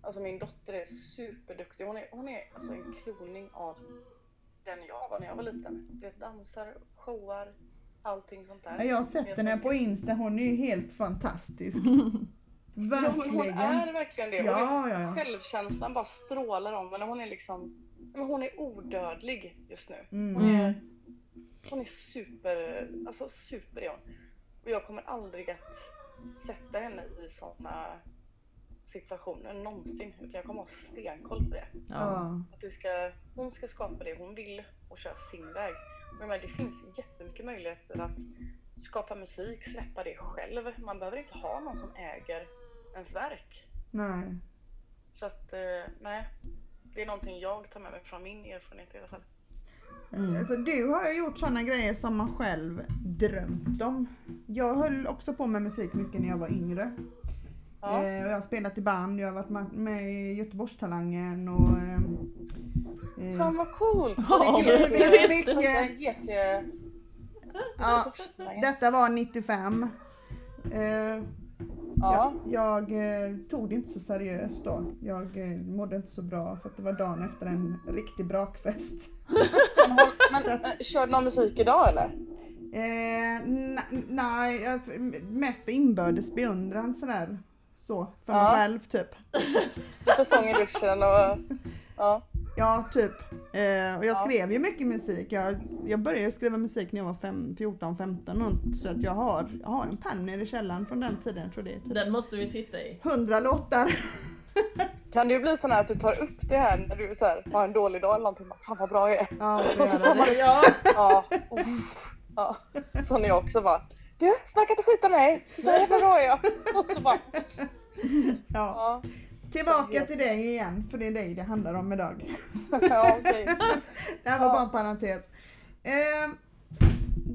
Speaker 3: alltså min dotter är superduktig. Hon är, hon är alltså en kloning av den jag var när jag var liten. Vet, dansar, showar, allting sånt där.
Speaker 1: Ja, Jag har sett henne på Insta, hon är ju helt fantastisk.
Speaker 3: Ja, men hon
Speaker 1: Verkligen.
Speaker 3: är verkligen det. Hon
Speaker 1: Ja, ja, ja.
Speaker 3: Självkänslan bara strålar om henne. Hon är liksom, men hon är odödlig just nu.
Speaker 1: Mm.
Speaker 3: Hon är, hon är super, alltså super är hon. Och jag kommer aldrig att sätta henne i sådana situationer någonsin. Utan jag kommer ha stenkoll på det.
Speaker 2: Ja.
Speaker 3: Att det ska, hon ska skapa det hon vill och köra sin väg. Men det finns jättemycket möjligheter att skapa musik, släppa det själv. Man behöver inte ha någon som äger ens verk.
Speaker 1: Nej.
Speaker 3: Så att, eh, nej. Det är någonting jag tar med mig från min erfarenhet i alla fall.
Speaker 2: Mm.
Speaker 1: Alltså, du har ju gjort sådana grejer som man själv drömt om. Jag höll också på med musik mycket när jag var yngre.
Speaker 3: Ja.
Speaker 1: Eh, och jag har spelat i band, jag har varit med i Göteborgstalangen och... Eh, eh,
Speaker 3: Fan vad coolt!
Speaker 2: Ja, det
Speaker 3: vilket-
Speaker 1: visste
Speaker 3: vilket GT...
Speaker 1: ja, detta var 95. Eh,
Speaker 3: Ja.
Speaker 1: Jag, jag eh, tog det inte så seriöst då. Jag eh, mådde inte så bra för att det var dagen efter en riktig brakfest.
Speaker 3: Men, men kör du någon musik idag eller?
Speaker 1: Eh, nej, mest för inbördes beundran sådär. Så, för mig
Speaker 3: Ja.
Speaker 1: själv typ.
Speaker 3: Lite sång i duschen och... Ja.
Speaker 1: Ja, typ. Eh, och jag
Speaker 3: Ja.
Speaker 1: skrev ju mycket musik. Jag, jag började skriva musik när jag var fem, 14, 15 och, så att jag har, jag har en penn nere i källaren från den tiden. Jag tror det är typ
Speaker 2: Den måste vi titta i.
Speaker 1: 100 låtar.
Speaker 3: Kan det ju bli så här att du tar upp det här när du så här, har en dålig dag eller någonting. bara, Fan vad bra jag är.
Speaker 1: Ja,
Speaker 3: Och så
Speaker 1: det
Speaker 3: tar
Speaker 1: är
Speaker 3: man
Speaker 1: det.
Speaker 3: ja. Ja. ja. Så när jag också bara. Du, snacka inte skit om mig. Så jävla bra är jag. Och så bara.
Speaker 1: ja.
Speaker 3: Ja.
Speaker 1: Tillbaka till dig igen, för det är dig det handlar om idag.
Speaker 3: Ja.
Speaker 1: Det här var
Speaker 3: Ja.
Speaker 1: bara en parentes. Eh,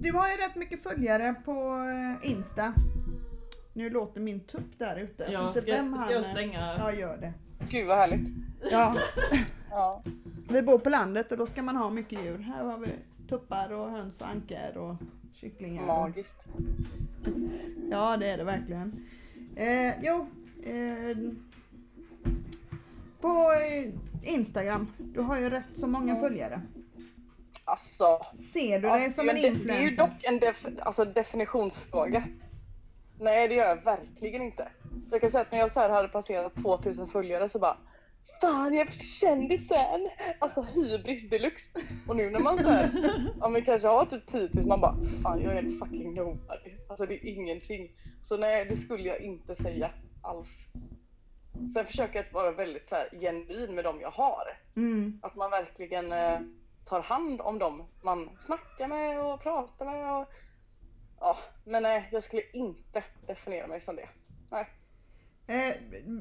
Speaker 1: du har ju rätt mycket följare på eh, Insta. Nu låter min tupp där ute.
Speaker 2: Ja,
Speaker 1: Inte
Speaker 2: ska,
Speaker 1: vem
Speaker 2: ska
Speaker 1: han
Speaker 2: jag
Speaker 1: är.
Speaker 2: stänga?
Speaker 1: Ja, gör det.
Speaker 3: Gud vad härligt.
Speaker 1: Ja,
Speaker 3: Ja.
Speaker 1: vi bor på landet och då ska man ha mycket djur. Här har vi tuppar och höns och ankor och kycklingar.
Speaker 3: Magiskt.
Speaker 1: Ja, det är det verkligen. Eh, jo, eh, på eh, Instagram, du har ju rätt så många
Speaker 3: Mm.
Speaker 1: följare.
Speaker 3: Alltså,
Speaker 1: Ser du dig som en
Speaker 3: det, det är ju
Speaker 1: influencer?
Speaker 3: dock en def, alltså definitionsfråga. Nej, det gör jag verkligen inte. Jag kan säga att när jag så här hade passerat 2000 följare så bara Fan, jag är kändisen! Alltså hybris deluxe. Och nu när man så här, ja men kanske har typ 10 000, man bara Fan, jag är en fucking nobody. Alltså det är ingenting. Så nej, det skulle jag inte säga alls. Sen försöker jag att vara väldigt så här genuin med dem jag har.
Speaker 1: Mm,
Speaker 3: Att man verkligen eh, tar hand om dem man snackar med och pratar med. Och, ja, men nej, jag skulle inte definiera mig som det. Nej.
Speaker 1: Eh,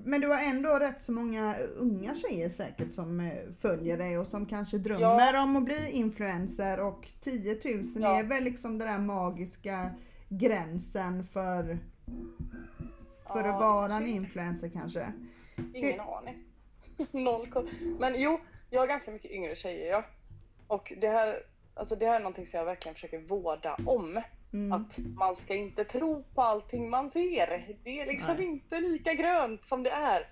Speaker 1: men du har ändå rätt så många unga tjejer säkert som eh, följer dig och som kanske drömmer om att bli influencer och 10 000
Speaker 3: Ja.
Speaker 1: är väl liksom den där magiska gränsen för, för att vara en influencer kanske.
Speaker 3: Ingen aning. Noll koll. Men jo, jag har ganska mycket yngre tjejer ja. Och det här, alltså det här är någonting som jag verkligen försöker vårda om.
Speaker 1: Mm.
Speaker 3: Att man ska inte tro på allting man ser. Det är liksom
Speaker 2: Nej.
Speaker 3: inte lika grönt som det är.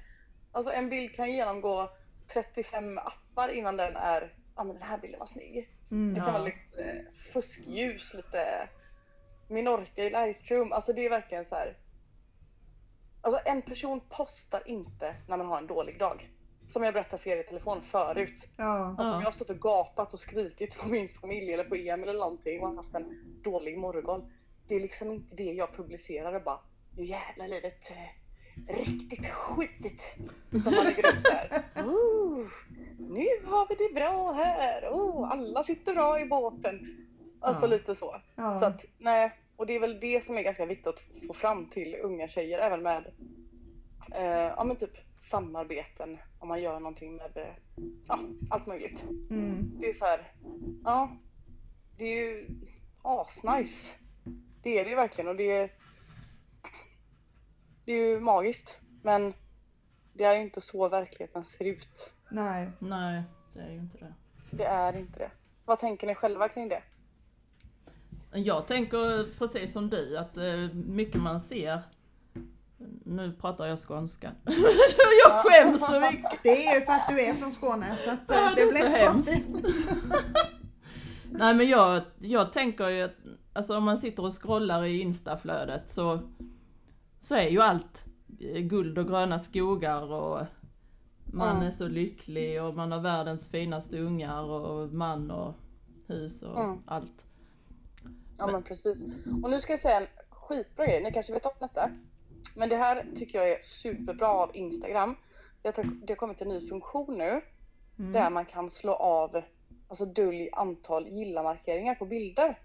Speaker 3: Alltså en bild kan genomgå 35 appar innan den är, ja men den här bilden var snygg.
Speaker 1: Mm.
Speaker 3: Det kan
Speaker 2: Ja.
Speaker 3: vara lite eh, fuskljus, lite Minorca i Lightroom. Alltså det är verkligen så här. Alltså en person postar inte när man har en dålig dag. Som jag berättade för er i telefon förut.
Speaker 1: Ja.
Speaker 3: Alltså
Speaker 2: Ja.
Speaker 3: om jag har stått och gapat och skrikit på min familj eller på Emil eller någonting och haft en dålig morgon. Det är liksom inte det jag publicerar och bara nu jävlar livet eh, riktigt skitigt. Utan man lägger upp så här. Oh, nu har vi det bra här. Oh, alla sitter bra i båten. Alltså
Speaker 2: Ja.
Speaker 3: lite så.
Speaker 1: Ja.
Speaker 3: Så att nej, och det är väl det som är ganska viktigt att få fram till unga tjejer även med eh, ja men typ samarbeten om man gör någonting med eh, ja, allt möjligt.
Speaker 1: Mm.
Speaker 3: Det är så här, ja, det är ju asnice. Det är det ju verkligen och det är, det är ju magiskt. Men det är ju inte så verkligheten ser ut.
Speaker 1: Nej.
Speaker 2: Nej, det är ju inte det.
Speaker 3: Det är inte det. Vad tänker ni själva kring det?
Speaker 2: Jag tänker precis som du att eh, mycket man ser nu pratar jag skånska. jag skäms så mycket.
Speaker 1: Det är ju för att du är från Skåne så att eh,
Speaker 2: Ja,
Speaker 1: det blir inte konstigt.
Speaker 2: Nej men jag, jag tänker ju att alltså om man sitter och scrollar i instaflödet så, så är ju allt eh, guld och gröna skogar och man
Speaker 3: Mm.
Speaker 2: är så lycklig och man har världens finaste ungar och man och hus och
Speaker 3: Mm.
Speaker 2: allt.
Speaker 3: Ja men precis. Och nu ska jag säga en skitbra grej, ni kanske vet om detta. Men det här tycker jag är superbra av Instagram. Det har, kommit en ny funktion nu
Speaker 1: Mm.
Speaker 3: där man kan slå av alltså dölj antal gilla-markeringar på bilder.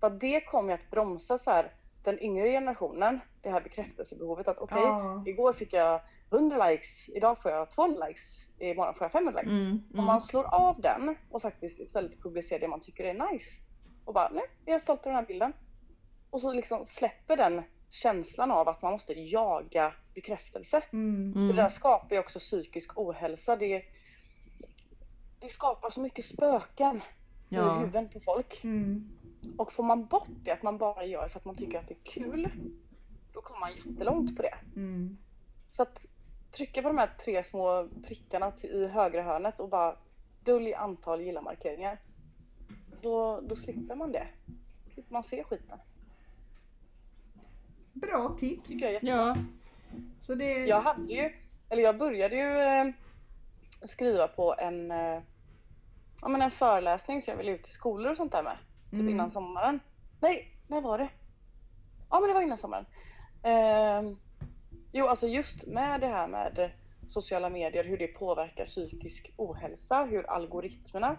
Speaker 3: För det kommer att bromsa så här, den yngre generationen, det här bekräftelsebehovet att okej,
Speaker 1: Ja.
Speaker 3: igår fick jag 100 likes, idag får jag 200 likes, imorgon får jag 500 likes.
Speaker 2: Mm,
Speaker 3: Om
Speaker 2: mm.
Speaker 3: man slår av den och faktiskt istället publicerar det man tycker är nice. Och bara, nej, jag är stolt över den här bilden. Och så liksom släpper den känslan av att man måste jaga bekräftelse.
Speaker 1: Mm.
Speaker 3: För
Speaker 2: Mm.
Speaker 3: det där skapar ju också psykisk ohälsa. Det, det skapar så mycket spöken i
Speaker 2: Ja,
Speaker 3: huvuden på folk.
Speaker 1: Mm.
Speaker 3: Och får man bort det, att man bara gör för att man tycker att det är kul, då kommer man jättelångt på det.
Speaker 1: Mm.
Speaker 3: Så att trycka på de här tre små prickarna till, i högra hörnet och bara dölj antal gilla-markeringar. Då, då slipper man det. Då slipper man se skiten.
Speaker 1: Bra tips.
Speaker 3: Tycker jag är
Speaker 2: ja,
Speaker 1: Så det,
Speaker 3: Jag hade ju, eller jag började ju eh, skriva på en, eh, ja, men en föreläsning som jag ville ut till skolor och sånt där med. Typ
Speaker 1: Mm.
Speaker 3: innan sommaren. Nej, när var det? Ja men det var innan sommaren. Eh, jo alltså just med det här med sociala medier, hur det påverkar psykisk ohälsa, hur algoritmerna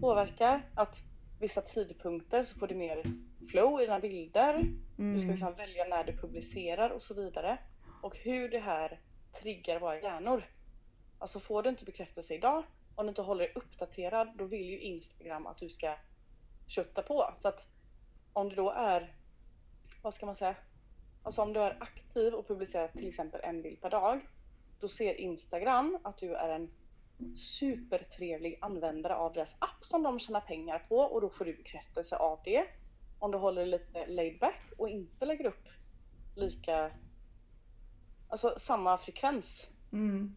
Speaker 3: påverkar. Att vissa tidpunkter så får du mer flow i dina bilder.
Speaker 1: mm.
Speaker 3: Du ska liksom välja när du publicerar och så vidare. Och hur det här triggar våra hjärnor. Alltså får du inte bekräftelse idag, om du inte håller dig uppdaterad, då vill ju Instagram att du ska kötta på. Så att om du då är, vad ska man säga? Alltså om du är aktiv och publicerar till exempel en bild per dag, då ser Instagram att du är en supertrevlig användare av deras app som de tjänar pengar på och då får du bekräftelse av det om du håller lite laid back och inte lägger upp lika alltså samma frekvens.
Speaker 1: Mm.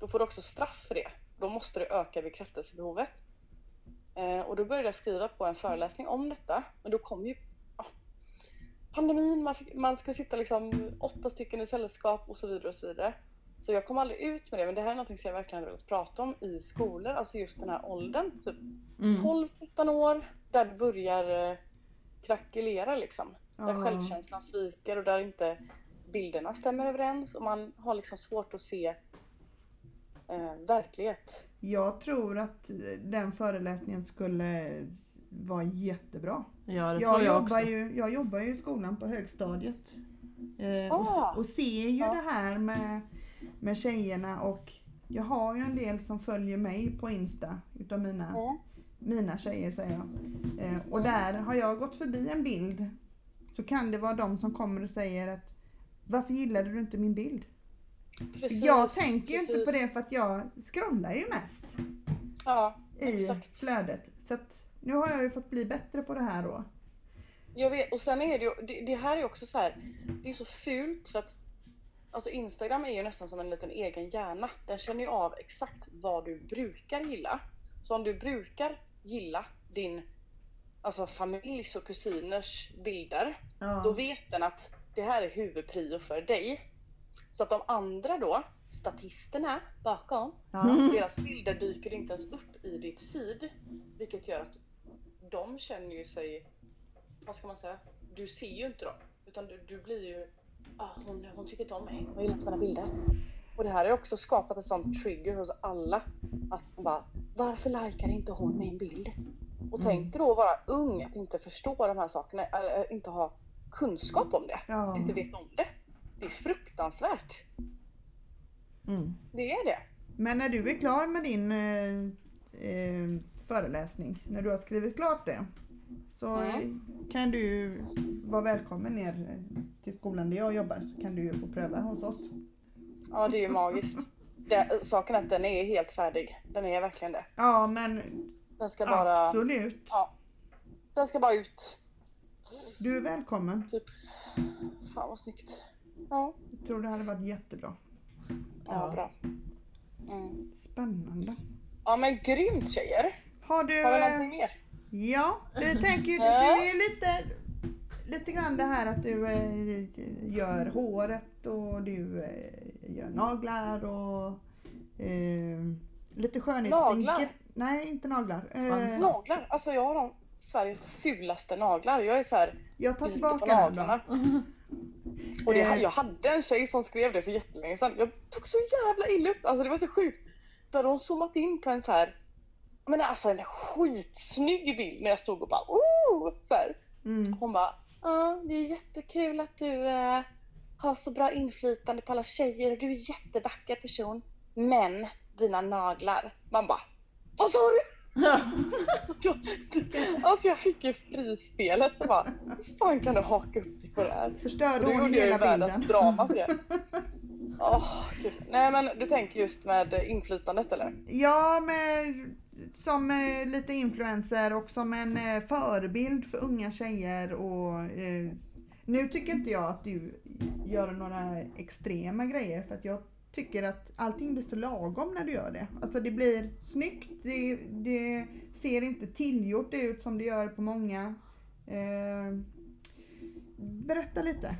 Speaker 3: Då får du också straff för det. Då måste du öka bekräftelsebehovet. Eh, och då började jag skriva på en föreläsning om detta. Men då kom ju ja, pandemin, man, fick, man skulle sitta liksom åtta stycken i sällskap och så vidare och så vidare. Så jag kom aldrig ut med det, men det här är något som jag verkligen har velat prata om i skolor, alltså just den här åldern, typ
Speaker 2: Mm.
Speaker 3: 12-13 år, där det börjar eh, krackelera liksom. Där
Speaker 1: Ja.
Speaker 3: självkänslan sviker och där inte bilderna stämmer överens och man har liksom svårt att se eh, verklighet.
Speaker 1: Jag tror att den föreläsningen skulle vara jättebra.
Speaker 2: Ja, det
Speaker 1: Jag,
Speaker 2: tror jag
Speaker 1: jobbar
Speaker 2: också.
Speaker 1: ju, jag jobbar ju i skolan på högstadiet. Eh,
Speaker 3: Ah.
Speaker 1: och, och ser ju
Speaker 3: Ja.
Speaker 1: det här med, med tjejerna och jag har ju en del som följer mig på Insta utav mina,
Speaker 3: Mm.
Speaker 1: mina tjejer säger jag. Eh, och där har jag gått förbi en bild så kan det vara de som kommer och säger att varför gillade du inte min bild?
Speaker 3: Precis,
Speaker 1: jag tänker ju inte på det för att jag scrollar ju mest
Speaker 3: Ja,
Speaker 1: i
Speaker 3: exakt.
Speaker 1: flödet. Så att nu har jag ju fått bli bättre på det här då.
Speaker 3: Jag vet, och sen är det ju, det, det här är också så här, det är så fult för att Alltså Instagram är ju nästan som en liten egen hjärna. Den känner ju av exakt vad du brukar gilla. Så om du brukar gilla din alltså familjs och kusiners bilder,
Speaker 1: Ja.
Speaker 3: då vet den att det här är huvudprio för dig. Så att de andra då, statisterna bakom,
Speaker 1: Ja.
Speaker 3: deras bilder dyker inte ens upp i ditt feed. Vilket gör att de känner ju sig, vad ska man säga, du ser ju inte dem. Utan du, du blir ju, ah, hon, hon tycker inte om mig, hon gillar inte mina bilder. Och det här har också skapat en sån trigger hos alla. Att man bara, varför likar inte hon min bild? Och tänk dig då att vara ung, att inte förstå de här sakerna, eller inte ha kunskap om det.
Speaker 1: Ja.
Speaker 3: Att inte veta om det. Det är fruktansvärt.
Speaker 2: Mm.
Speaker 3: Det är det.
Speaker 1: Men när du är klar med din eh, eh, föreläsning, när du har skrivit klart det, så
Speaker 3: Mm.
Speaker 1: kan du vara välkommen ner till skolan där jag jobbar så kan du få pröva hos oss.
Speaker 3: Ja, det är ju magiskt. Det, saken är att den är helt färdig. Den är verkligen det.
Speaker 1: Ja men
Speaker 3: Den ska bara,
Speaker 1: absolut.
Speaker 3: ja, den ska bara ut.
Speaker 1: Du är välkommen.
Speaker 3: Fan vad snyggt. Ja,
Speaker 1: Jag tror det hade varit jättebra.
Speaker 3: ja,
Speaker 2: Ja.
Speaker 3: bra. Mm.
Speaker 1: Spännande.
Speaker 3: Ja men grymt tjejer.
Speaker 1: Har du...
Speaker 3: Har vi någonting mer?
Speaker 1: Ja, du tänker ju,
Speaker 3: Ja.
Speaker 1: är lite, lite grann det här att du eh, gör håret och du eh, gör naglar och eh, lite skönhetssminker.
Speaker 3: Naglar?
Speaker 1: Nej, inte naglar. Eh.
Speaker 3: Naglar. Alltså jag har de Sveriges fulaste naglar. Jag är så här
Speaker 1: jag tar tillbaka
Speaker 3: på
Speaker 1: den
Speaker 3: naglarna.
Speaker 1: då.
Speaker 3: Och det,
Speaker 1: Eh.
Speaker 3: jag hade en tjej som skrev det för jättelänge sedan. Jag tog så jävla illa upp. Alltså det var så sjukt. Då hade hon zoomat in på en så här men alltså en skitsnygg bild när jag stod och bara oh! Så.
Speaker 1: Mm.
Speaker 3: Hon bara, ja det är jättekul att du eh, har så bra inflytande på alla tjejer och du är en jättevacker person. Men dina naglar. Man bara, vad sa du? alltså jag fick ju frispelet och bara, hur fan kan du haka upp dig på det här?
Speaker 1: Förstörde hon hela
Speaker 3: världens
Speaker 1: bilden.
Speaker 3: drama för det. Gud. Nej men du tänker just med inflytandet eller?
Speaker 1: Ja, med, som eh, lite influencer och som en eh, förebild för unga tjejer. Och, eh, nu tycker inte jag att du gör några extrema grejer för att jag tycker att allting blir så lagom när du gör det. Alltså det blir snyggt, det, det ser inte tillgjort ut som det gör på många. Eh, berätta lite.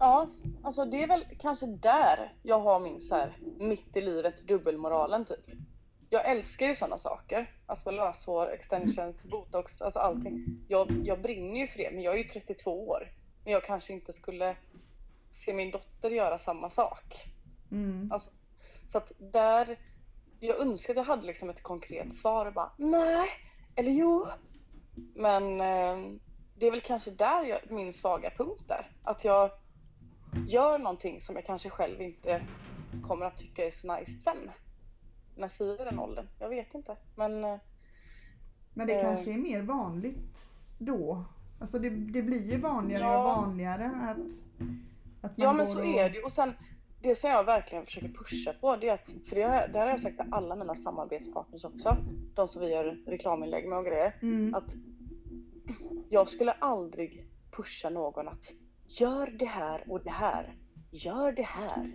Speaker 3: Ja, alltså det är väl kanske där jag har min så här mitt i livet dubbelmoralen typ. Jag älskar ju sådana saker. Alltså löshår, extensions, botox, alltså allting. Jag, jag brinner ju för det, men jag är ju 32 år. Men jag kanske inte skulle se min dotter göra samma sak.
Speaker 1: Mm.
Speaker 3: Alltså, så att där, jag önskar att jag hade liksom ett konkret svar och bara nej, eller jo. Men eh, det är väl kanske där jag, min svaga punkt är. Att jag gör någonting som jag kanske själv inte kommer att tycka är så nice sen. När jag säger den åldern. Jag vet inte. Men eh,
Speaker 1: Men det
Speaker 3: Eh.
Speaker 1: kanske är mer vanligt då. Alltså det, det blir ju vanligare
Speaker 3: Ja.
Speaker 1: och vanligare att, att man
Speaker 3: Ja men så
Speaker 1: och,
Speaker 3: är det. Och sen det som jag verkligen försöker pusha på det är att, för det har, det har jag sagt till alla mina samarbetspartners också. De som vi gör reklaminlägg med och grejer.
Speaker 1: Mm.
Speaker 3: Att jag skulle aldrig pusha någon att gör det här och det här. Gör det här.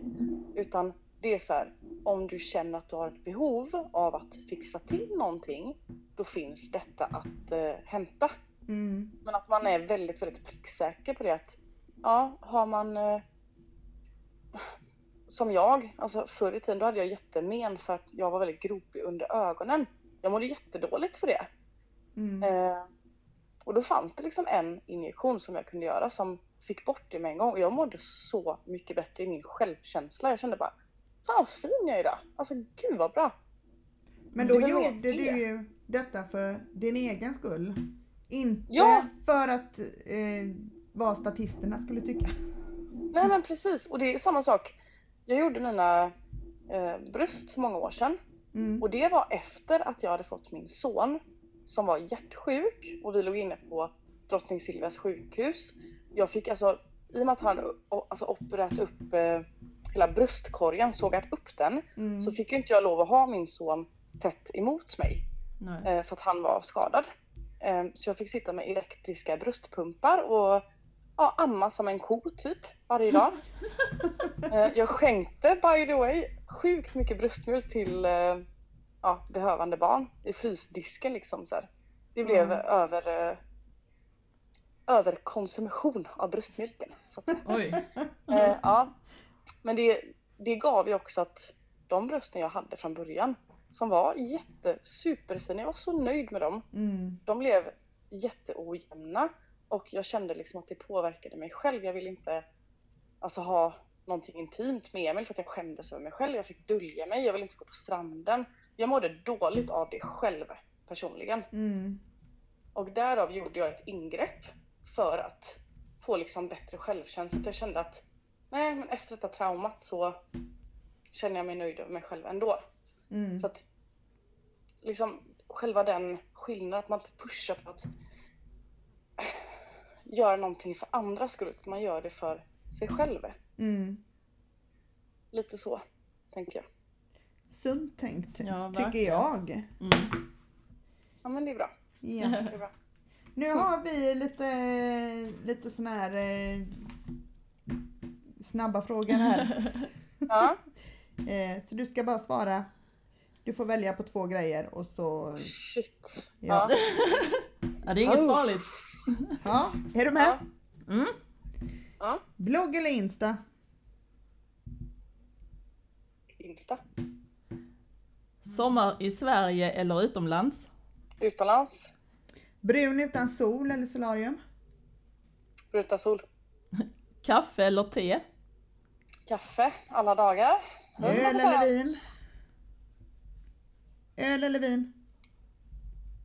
Speaker 3: Utan det är så här, om du känner att du har ett behov av att fixa till någonting, då finns detta att eh, hämta.
Speaker 1: Mm.
Speaker 3: Men att man är väldigt, väldigt pricksäker på det att ja, har man eh, som jag, alltså förr i tiden då hade jag jättemen för att jag var väldigt gropig under ögonen. Jag mådde jättedåligt för det.
Speaker 1: Mm.
Speaker 3: Eh, och då fanns det liksom en injektion som jag kunde göra som fick bort det med en gång. Och jag mådde så mycket bättre i min självkänsla. Jag kände bara, fan vad fin jag är idag. Alltså gud vad bra.
Speaker 1: Men då gjorde du ju detta för din egen skull. Inte
Speaker 3: Ja.
Speaker 1: för att eh, vad statisterna skulle tycka.
Speaker 3: Nej men precis, och det är samma sak. Jag gjorde mina eh, bröst för många år sedan.
Speaker 1: Mm.
Speaker 3: Och det var efter att jag hade fått min son som var hjärtsjuk och vi låg inne på Drottning Silvias sjukhus. Jag fick alltså, i och med att han alltså, opererat upp eh, hela bröstkorgen, sågat upp den,
Speaker 1: Mm.
Speaker 3: så fick ju inte jag lov att ha min son tätt emot mig eh, för att han var skadad. Eh, så jag fick sitta med elektriska bröstpumpar och ja, amma som en ko typ varje dag. eh, jag skänkte by the way sjukt mycket bröstmjölk till eh, ja, behövande barn i frysdisken liksom så här. Det blev
Speaker 1: Mm.
Speaker 3: över eh, överkonsumtion av bröstmjölken. Så att. Eh, ja. Men det, det gav ju också att de brösten jag hade från början som var jätte superfina, jag var så nöjd med dem.
Speaker 1: Mm.
Speaker 3: De blev jätteojämna och jag kände liksom att det påverkade mig själv. Jag ville inte alltså, ha någonting intimt med Emil för att jag skämdes över mig själv. Jag fick dölja mig, jag ville inte gå på stranden. Jag mådde dåligt av det själv personligen.
Speaker 1: Mm.
Speaker 3: Och därav gjorde jag ett ingrepp för att få liksom bättre självkänsla. Jag kände att nej, men efter detta traumat så känner jag mig nöjd över mig själv ändå.
Speaker 1: Mm.
Speaker 3: Så att liksom själva den skillnaden att man inte pushar på att göra någonting för andras skull, utan man gör det för sig själv.
Speaker 1: Mm.
Speaker 3: Lite så, tänker jag.
Speaker 1: Sunt tänkt,
Speaker 2: Ja,
Speaker 1: tycker jag.
Speaker 2: Mm.
Speaker 3: Ja men det är bra.
Speaker 1: Ja.
Speaker 3: Det är bra.
Speaker 1: Nu har vi lite, lite såna här eh, snabba frågor här.
Speaker 3: Ja,
Speaker 1: Eh, så du ska bara svara. Du får välja på två grejer och så...
Speaker 3: shit.
Speaker 1: Ja.
Speaker 3: Ja.
Speaker 2: Ja, det är inget
Speaker 3: Oh.
Speaker 2: farligt.
Speaker 1: Ja, är du med?
Speaker 3: Ja.
Speaker 2: Mm.
Speaker 3: ja.
Speaker 1: Blogg eller Insta?
Speaker 3: Insta.
Speaker 2: Sommar i Sverige eller utomlands?
Speaker 3: Utomlands.
Speaker 1: Brun utan sol eller solarium?
Speaker 3: Bruta sol.
Speaker 2: Kaffe eller te?
Speaker 3: Kaffe alla dagar.
Speaker 1: Öl
Speaker 3: 100%.
Speaker 1: eller vin? Öl eller vin?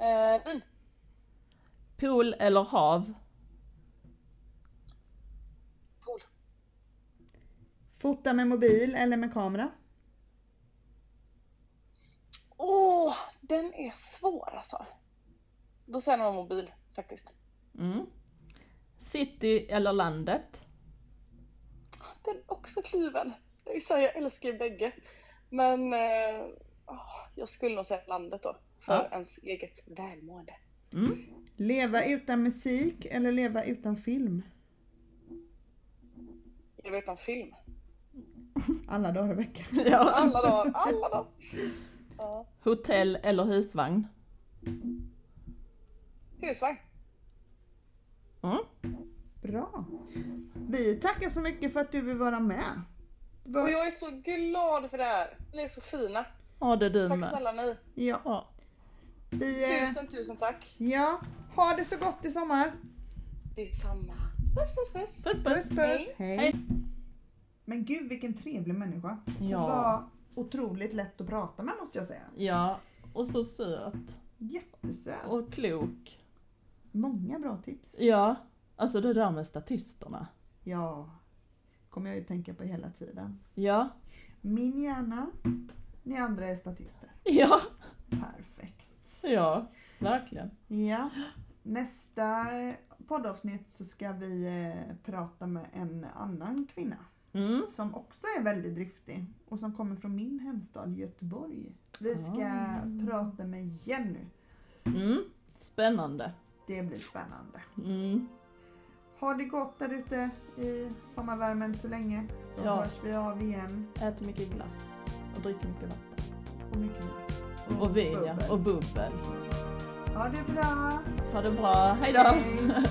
Speaker 3: Eh, vin.
Speaker 2: Pool eller hav?
Speaker 3: Pool.
Speaker 1: Fota med mobil eller med kamera?
Speaker 3: Åh, den är svår alltså. Då säger nog mobil faktiskt.
Speaker 2: Mm. City eller landet?
Speaker 3: Den är också kluven. Jag vill säga jag älskar ju bägge. Men eh, åh, jag skulle nog säga landet då. För
Speaker 2: Ja.
Speaker 3: ens eget välmående.
Speaker 2: Mm.
Speaker 1: Leva utan musik eller leva utan film?
Speaker 3: Vet om film.
Speaker 1: Alla dagar i veckan.
Speaker 2: Ja.
Speaker 3: Alla dagar, alla dagar. Ja.
Speaker 2: Hotell eller husvagn?
Speaker 3: Husvagn.
Speaker 2: Mm.
Speaker 1: Bra. Vi tackar så mycket för att du vill vara med. Var-
Speaker 3: Och jag är så glad för det här. Ni är så fina.
Speaker 2: Ja, det är du
Speaker 3: Tack
Speaker 2: med.
Speaker 3: snälla ni.
Speaker 1: Ja,
Speaker 2: Ja.
Speaker 1: vi, eh,
Speaker 3: Tusen, tusen tack.
Speaker 1: ja, ha det så gott i sommar.
Speaker 3: Detsamma. Puss, puss, puss.
Speaker 2: Puss
Speaker 1: Puss
Speaker 2: puss!
Speaker 1: puss.
Speaker 3: Hej.
Speaker 1: Hej.
Speaker 2: Hej.
Speaker 1: Men gud vilken trevlig människa. Hon
Speaker 2: Ja.
Speaker 1: var otroligt lätt att prata med måste jag säga.
Speaker 2: Ja, och så söt
Speaker 1: Jättesöt.
Speaker 2: och klok.
Speaker 1: Många bra tips.
Speaker 2: Ja, alltså det där med statisterna.
Speaker 1: Ja, kommer jag ju tänka på hela tiden.
Speaker 2: Ja,
Speaker 1: Min hjärna, ni andra är statister.
Speaker 2: ja,
Speaker 1: Perfekt.
Speaker 2: ja, verkligen.
Speaker 1: Ja, nästa poddavsnitt så ska vi eh, prata med en annan kvinna
Speaker 2: Mm.
Speaker 1: som också är väldigt driftig och som kommer från min hemstad Göteborg. Vi ska
Speaker 2: Ah.
Speaker 1: prata med Jenny.
Speaker 2: Mm. Spännande.
Speaker 1: Det blir spännande.
Speaker 2: Mm.
Speaker 1: ha det gott där ute i sommarvärmen så länge. Så
Speaker 2: Ja.
Speaker 1: hörs vi av igen.
Speaker 2: Ät mycket glass och drick mycket vatten.
Speaker 1: Och mycket vin.
Speaker 2: Och vin ja,
Speaker 1: bubbel.
Speaker 2: och bubbel.
Speaker 1: Ha det bra!
Speaker 2: Ha det bra, hejdå!
Speaker 1: Hej.